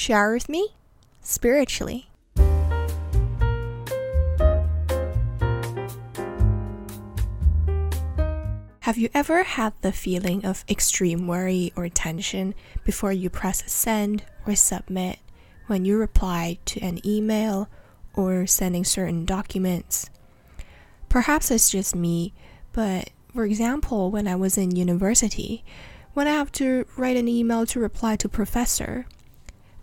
Share with me spiritually. Have you ever had the feeling of extreme worry or tension before you press send or submit when you reply to an email or sending certain documents? Perhaps it's just me, but for example, when I was in university, when I have to write an email to reply to professor,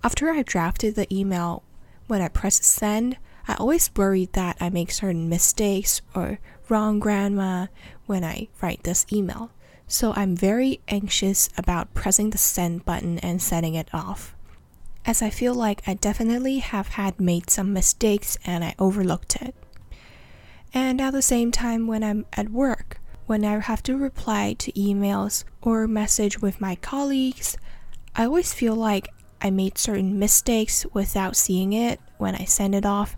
after I drafted the email, when I press send, I always worry that I make certain mistakes or wrong grammar when I write this email. So I'm very anxious about pressing the send button and setting it off. As I feel like I definitely have had made some mistakes and I overlooked it. And at the same time, when I'm at work, when I have to reply to emails or message with my colleagues, I always feel like I made certain mistakes without seeing it when I send it off.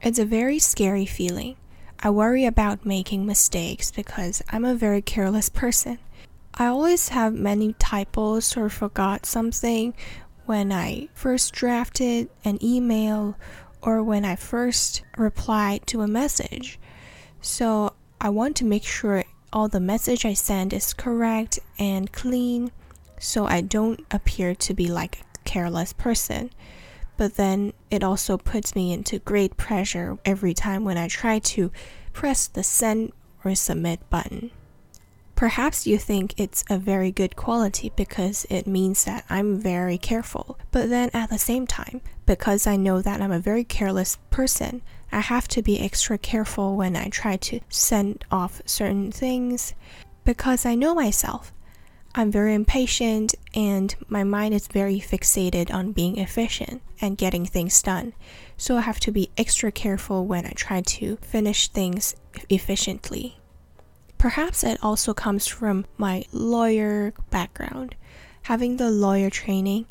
It's a very scary feeling. I worry about making mistakes because I'm a very careless person. I always have many typos or forgot something when I first drafted an email or when I first replied to a message. So I want to make sure all the message I send is correct and clean so I don't appear to be like a careless person. But then it also puts me into great pressure every time when I try to press the send or submit button. Perhaps you think it's a very good quality because it means that I'm very careful. But then at the same time, because I know that I'm a very careless person, I have to be extra careful when I try to send off certain things because I know myself. I'm very impatient and my mind is very fixated on being efficient and getting things done. So I have to be extra careful when I try to finish things efficiently. Perhaps it also comes from my lawyer background. Having the lawyer training,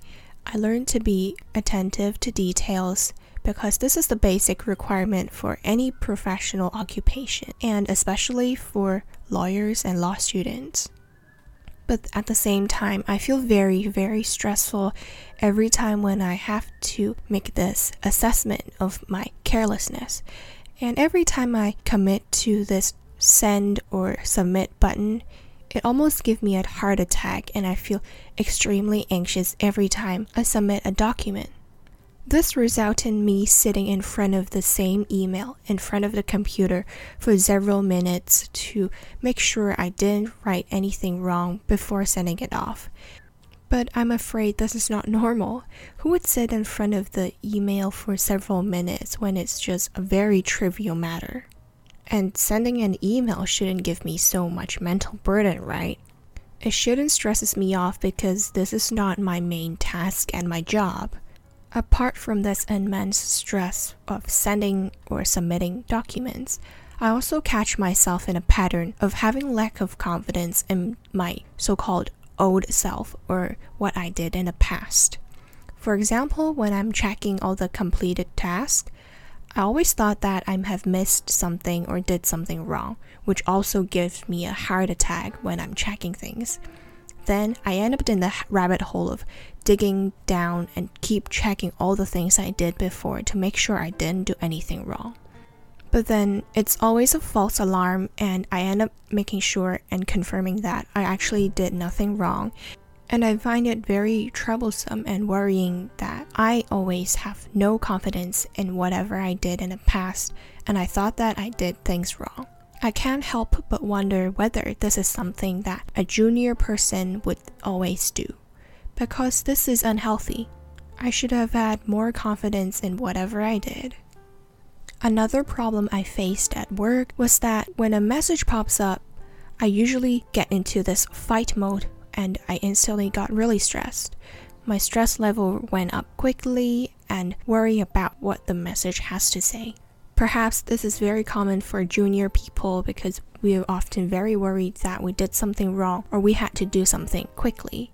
I learned to be attentive to details because this is the basic requirement for any professional occupation, and especially for lawyers and law students. But at the same time, I feel very, very stressful every time when I have to make this assessment of my carelessness. And every time I commit to this send or submit button, it almost gives me a heart attack and I feel extremely anxious every time I submit a document. This resulted in me sitting in front of the same email in front of the computer for several minutes to make sure I didn't write anything wrong before sending it off. But I'm afraid this is not normal. Who would sit in front of the email for several minutes when it's just a very trivial matter? And sending an email shouldn't give me so much mental burden, right? It shouldn't stresses me off because this is not my main task and my job. Apart from this immense stress of sending or submitting documents, I also catch myself in a pattern of having lack of confidence in my so-called old self or what I did in the past. For example, when I'm checking all the completed tasks, I always thought that I have missed something or did something wrong, which also gives me a heart attack when I'm checking things. Then I end up in the rabbit hole of digging down and keep checking all the things I did before to make sure I didn't do anything wrong. But then it's always a false alarm, and I end up making sure and confirming that I actually did nothing wrong and I find it very troublesome and worrying that I always have no confidence in whatever I did in the past, and I thought that I did things wrong. I can't help but wonder whether this is something that a junior person would always do, because this is unhealthy. I should have had more confidence in whatever I did. Another problem I faced at work was that when a message pops up, I usually get into this fight mode and I instantly got really stressed. My stress level went up quickly and worry about what the message has to say. Perhaps this is very common for junior people because we are often very worried that we did something wrong or we had to do something quickly.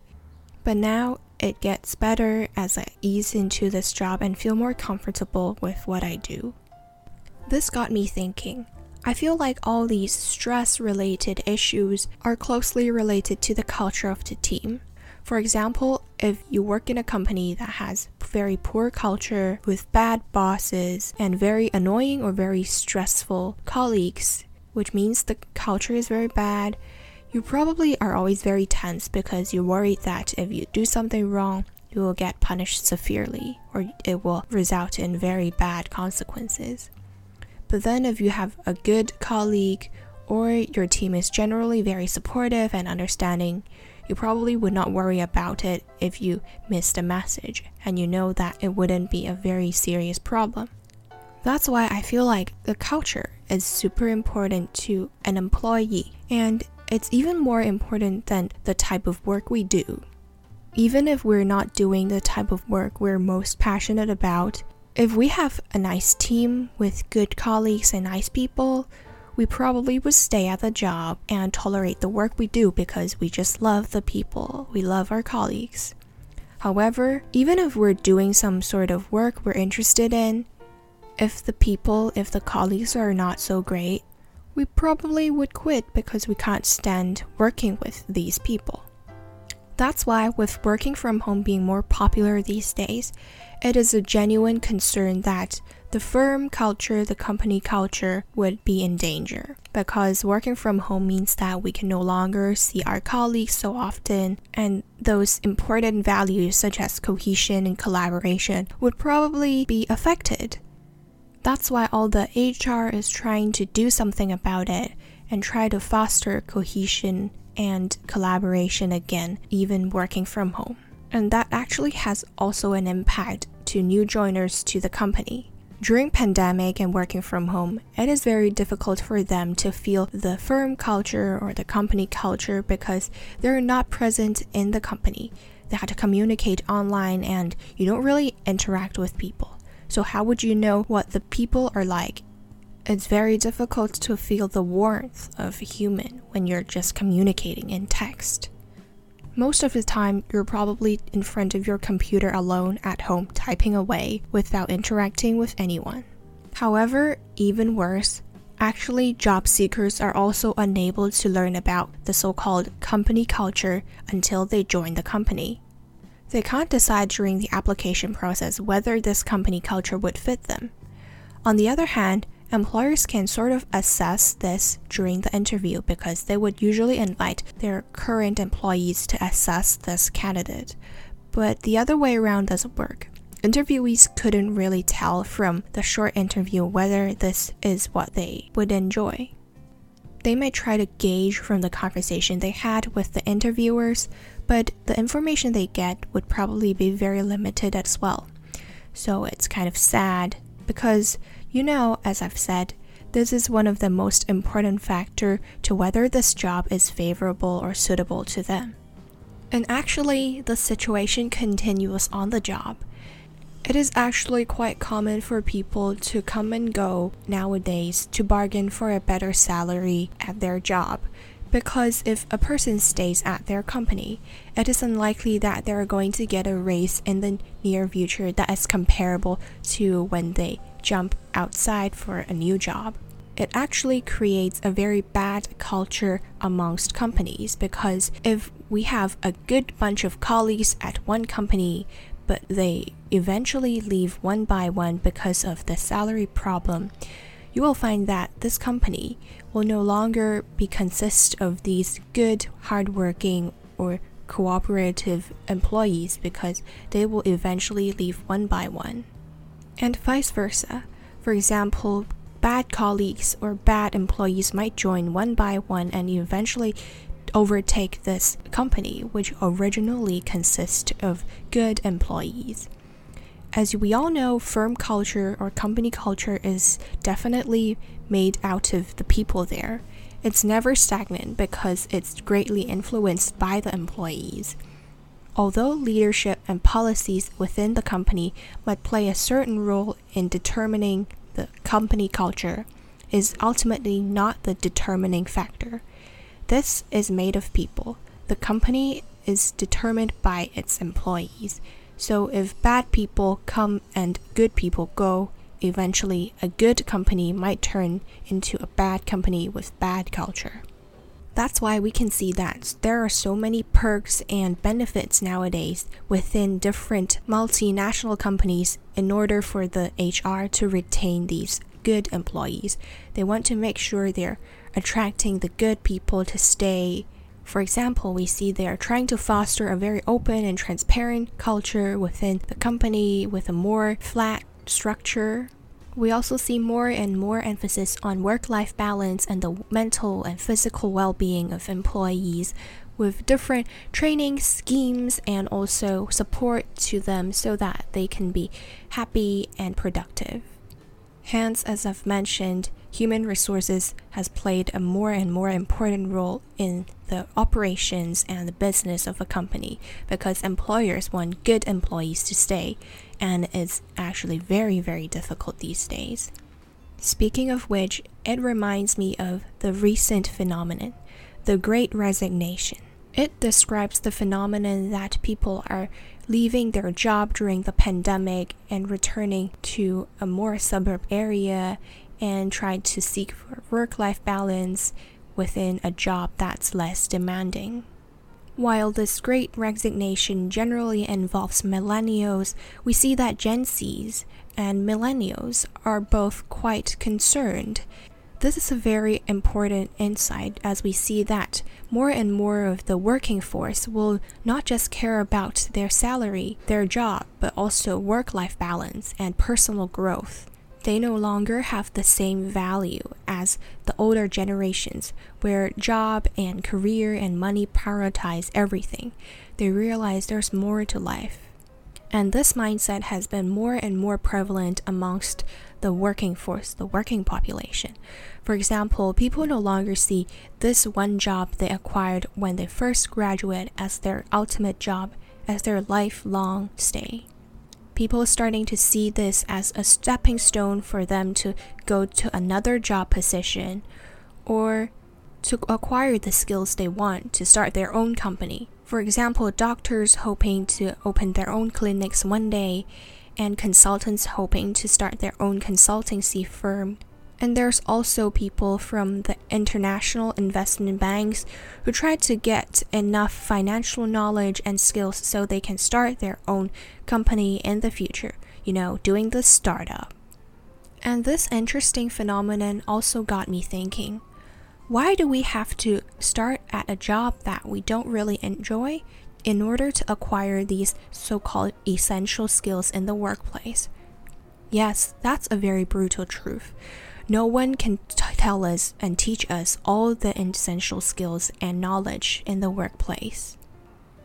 But now it gets better as I ease into this job and feel more comfortable with what I do. This got me thinking I feel like all these stress related issues are closely related to the culture of the team. For example, if you work in a company that has very poor culture with bad bosses and very annoying or very stressful colleagues, which means the culture is very bad, you probably are always very tense because you're worried that if you do something wrong, you will get punished severely or it will result in very bad consequences. But then, if you have a good colleague or your team is generally very supportive and understanding, you probably would not worry about it if you missed a message and you know that it wouldn't be a very serious problem. That's why I feel like the culture is super important to an employee and it's even more important than the type of work we do. Even if we're not doing the type of work we're most passionate about, if we have a nice team with good colleagues and nice people, we probably would stay at the job and tolerate the work we do because we just love the people, we love our colleagues. However, even if we're doing some sort of work we're interested in, if the people, if the colleagues are not so great, we probably would quit because we can't stand working with these people. That's why, with working from home being more popular these days, it is a genuine concern that the firm culture, the company culture would be in danger because working from home means that we can no longer see our colleagues so often, and those important values such as cohesion and collaboration would probably be affected. That's why all the HR is trying to do something about it and try to foster cohesion and collaboration again, even working from home. And that actually has also an impact to new joiners to the company. During pandemic and working from home, it is very difficult for them to feel the firm culture or the company culture because they're not present in the company. They have to communicate online and you don't really interact with people. So how would you know what the people are like? It's very difficult to feel the warmth of a human when you're just communicating in text. Most of the time, you're probably in front of your computer alone at home typing away without interacting with anyone. However, even worse, actually, job seekers are also unable to learn about the so called company culture until they join the company. They can't decide during the application process whether this company culture would fit them. On the other hand, employers can sort of assess this during the interview because they would usually invite their current employees to assess this candidate. But the other way around doesn't work. Interviewees couldn't really tell from the short interview whether this is what they would enjoy. They may try to gauge from the conversation they had with the interviewers, but the information they get would probably be very limited as well. So it's kind of sad because you know, as I've said, this is one of the most important factor to whether this job is favorable or suitable to them. And actually, the situation continues on the job. It is actually quite common for people to come and go nowadays to bargain for a better salary at their job. Because if a person stays at their company, it is unlikely that they're going to get a raise in the near future that is comparable to when they jump outside for a new job. It actually creates a very bad culture amongst companies because if we have a good bunch of colleagues at one company, but they eventually leave one by one because of the salary problem, you will find that this company will no longer be consist of these good, hardworking, or cooperative employees because they will eventually leave one by one and vice versa. For example, bad colleagues or bad employees might join one by one and eventually overtake this company, which originally consists of good employees. As we all know, firm culture or company culture is definitely made out of the people there. It's never stagnant because it's greatly influenced by the employees. Although leadership and policies within the company might play a certain role in determining the company culture, is ultimately not the determining factor. This is made of people. The company is determined by its employees. So if bad people come and good people go, eventually a good company might turn into a bad company with bad culture. That's why we can see that there are so many perks and benefits nowadays within different multinational companies in order for the HR to retain these good employees. They want to make sure they're attracting the good people to stay. For example, we see they are trying to foster a very open and transparent culture within the company with a more flat structure we also see more and more emphasis on work life balance and the mental and physical well being of employees with different training schemes and also support to them so that they can be happy and productive. Hence, as I've mentioned, human resources has played a more and more important role in the operations and the business of a company because employers want good employees to stay and it's actually very, very difficult these days. Speaking of which, it reminds me of the recent phenomenon, the Great Resignation. It describes the phenomenon that people are leaving their job during the pandemic and returning to a more suburb area and trying to seek for work life balance within a job that's less demanding. While this great resignation generally involves millennials, we see that Gen Zs and millennials are both quite concerned. This is a very important insight as we see that more and more of the working force will not just care about their salary, their job, but also work life balance and personal growth they no longer have the same value as the older generations, where job and career and money prioritize everything. They realize there's more to life. And this mindset has been more and more prevalent amongst the working force, the working population. For example, people no longer see this one job they acquired when they first graduate as their ultimate job, as their lifelong stay people starting to see this as a stepping stone for them to go to another job position or to acquire the skills they want to start their own company. For example, doctors hoping to open their own clinics one day, and consultants hoping to start their own consultancy firm and there's also people from the international investment banks who try to get enough financial knowledge and skills so they can start their own company in the future, you know, doing the startup. And this interesting phenomenon also got me thinking why do we have to start at a job that we don't really enjoy in order to acquire these so called essential skills in the workplace? Yes, that's a very brutal truth. No one can tell us and teach us all the essential skills and knowledge in the workplace.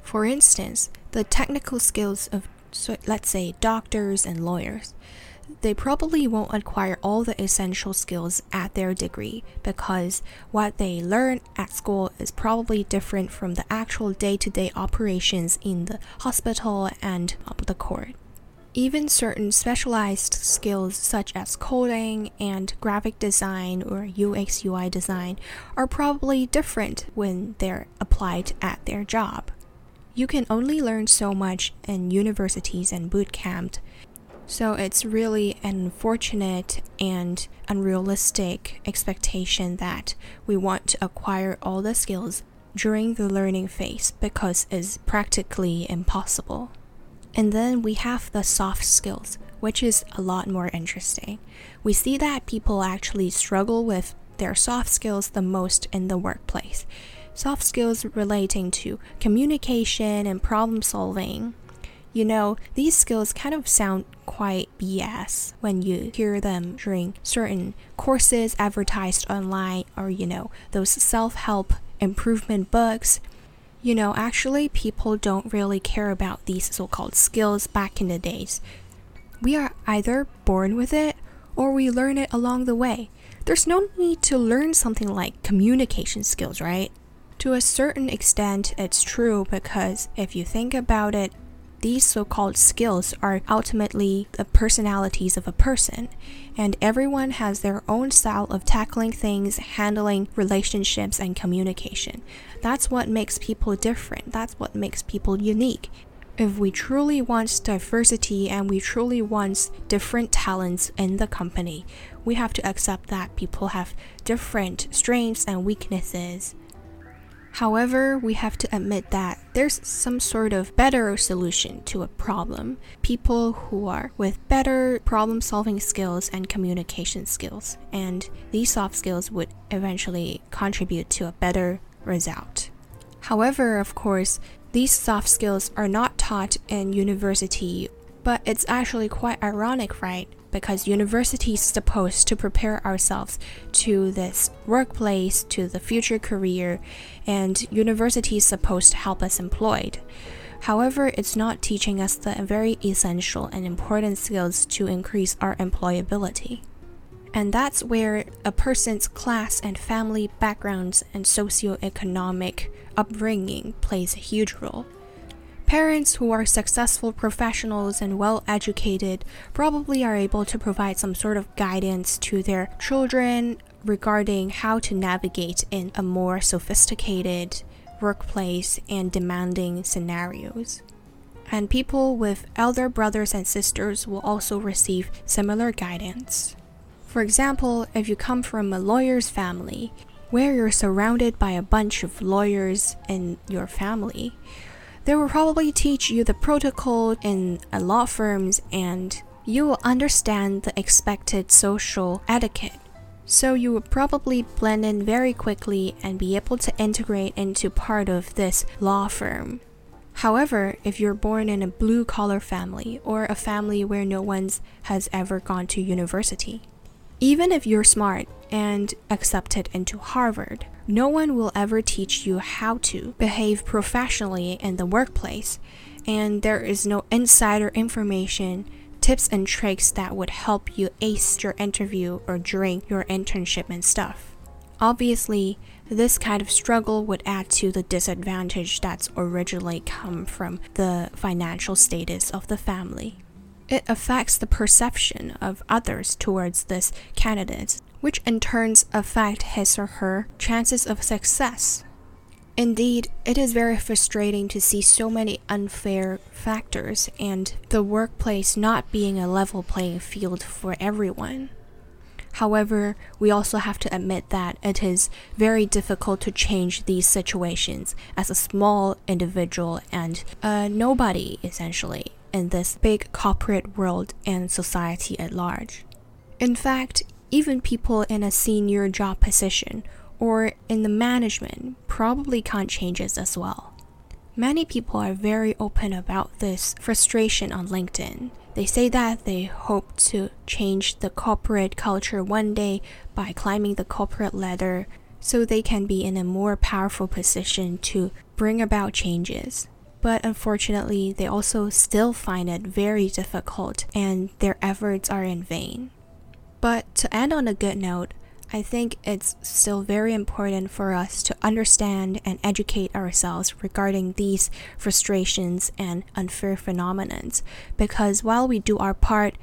For instance, the technical skills of, so let's say, doctors and lawyers. They probably won't acquire all the essential skills at their degree because what they learn at school is probably different from the actual day to day operations in the hospital and the court. Even certain specialized skills such as coding and graphic design or UX UI design are probably different when they're applied at their job. You can only learn so much in universities and boot camps, so it's really an unfortunate and unrealistic expectation that we want to acquire all the skills during the learning phase because it's practically impossible. And then we have the soft skills, which is a lot more interesting. We see that people actually struggle with their soft skills the most in the workplace. Soft skills relating to communication and problem solving. You know, these skills kind of sound quite BS when you hear them during certain courses advertised online or, you know, those self help improvement books you know, actually, people don't really care about these so called skills back in the days. We are either born with it or we learn it along the way. There's no need to learn something like communication skills, right? To a certain extent, it's true because if you think about it, these so called skills are ultimately the personalities of a person, and everyone has their own style of tackling things, handling relationships, and communication. That's what makes people different, that's what makes people unique. If we truly want diversity and we truly want different talents in the company, we have to accept that people have different strengths and weaknesses. However, we have to admit that there's some sort of better solution to a problem. People who are with better problem solving skills and communication skills, and these soft skills would eventually contribute to a better result. However, of course, these soft skills are not taught in university, but it's actually quite ironic, right? Because university is supposed to prepare ourselves to this workplace, to the future career, and university is supposed to help us employed. However, it's not teaching us the very essential and important skills to increase our employability. And that's where a person's class and family backgrounds and socioeconomic upbringing plays a huge role. Parents who are successful professionals and well educated probably are able to provide some sort of guidance to their children regarding how to navigate in a more sophisticated workplace and demanding scenarios. And people with elder brothers and sisters will also receive similar guidance. For example, if you come from a lawyer's family, where you're surrounded by a bunch of lawyers in your family, they will probably teach you the protocol in uh, law firms and you will understand the expected social etiquette. So you will probably blend in very quickly and be able to integrate into part of this law firm. However, if you're born in a blue collar family or a family where no one has ever gone to university, even if you're smart and accepted into Harvard, no one will ever teach you how to behave professionally in the workplace, and there is no insider information, tips, and tricks that would help you ace your interview or during your internship and stuff. Obviously, this kind of struggle would add to the disadvantage that's originally come from the financial status of the family. It affects the perception of others towards this candidate, which in turn affect his or her chances of success. Indeed, it is very frustrating to see so many unfair factors and the workplace not being a level playing field for everyone. However, we also have to admit that it is very difficult to change these situations as a small individual and a nobody, essentially in this big corporate world and society at large. In fact, even people in a senior job position or in the management probably can't change it as well. Many people are very open about this frustration on LinkedIn. They say that they hope to change the corporate culture one day by climbing the corporate ladder so they can be in a more powerful position to bring about changes but unfortunately, they also still find it very difficult and their efforts are in vain. But to end on a good note, I think it's still very important for us to understand and educate ourselves regarding these frustrations and unfair phenomena because while we do our part,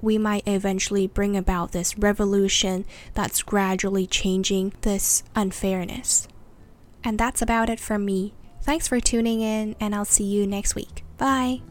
we might eventually bring about this revolution that's gradually changing this unfairness. And that's about it from me. Thanks for tuning in, and I'll see you next week. Bye!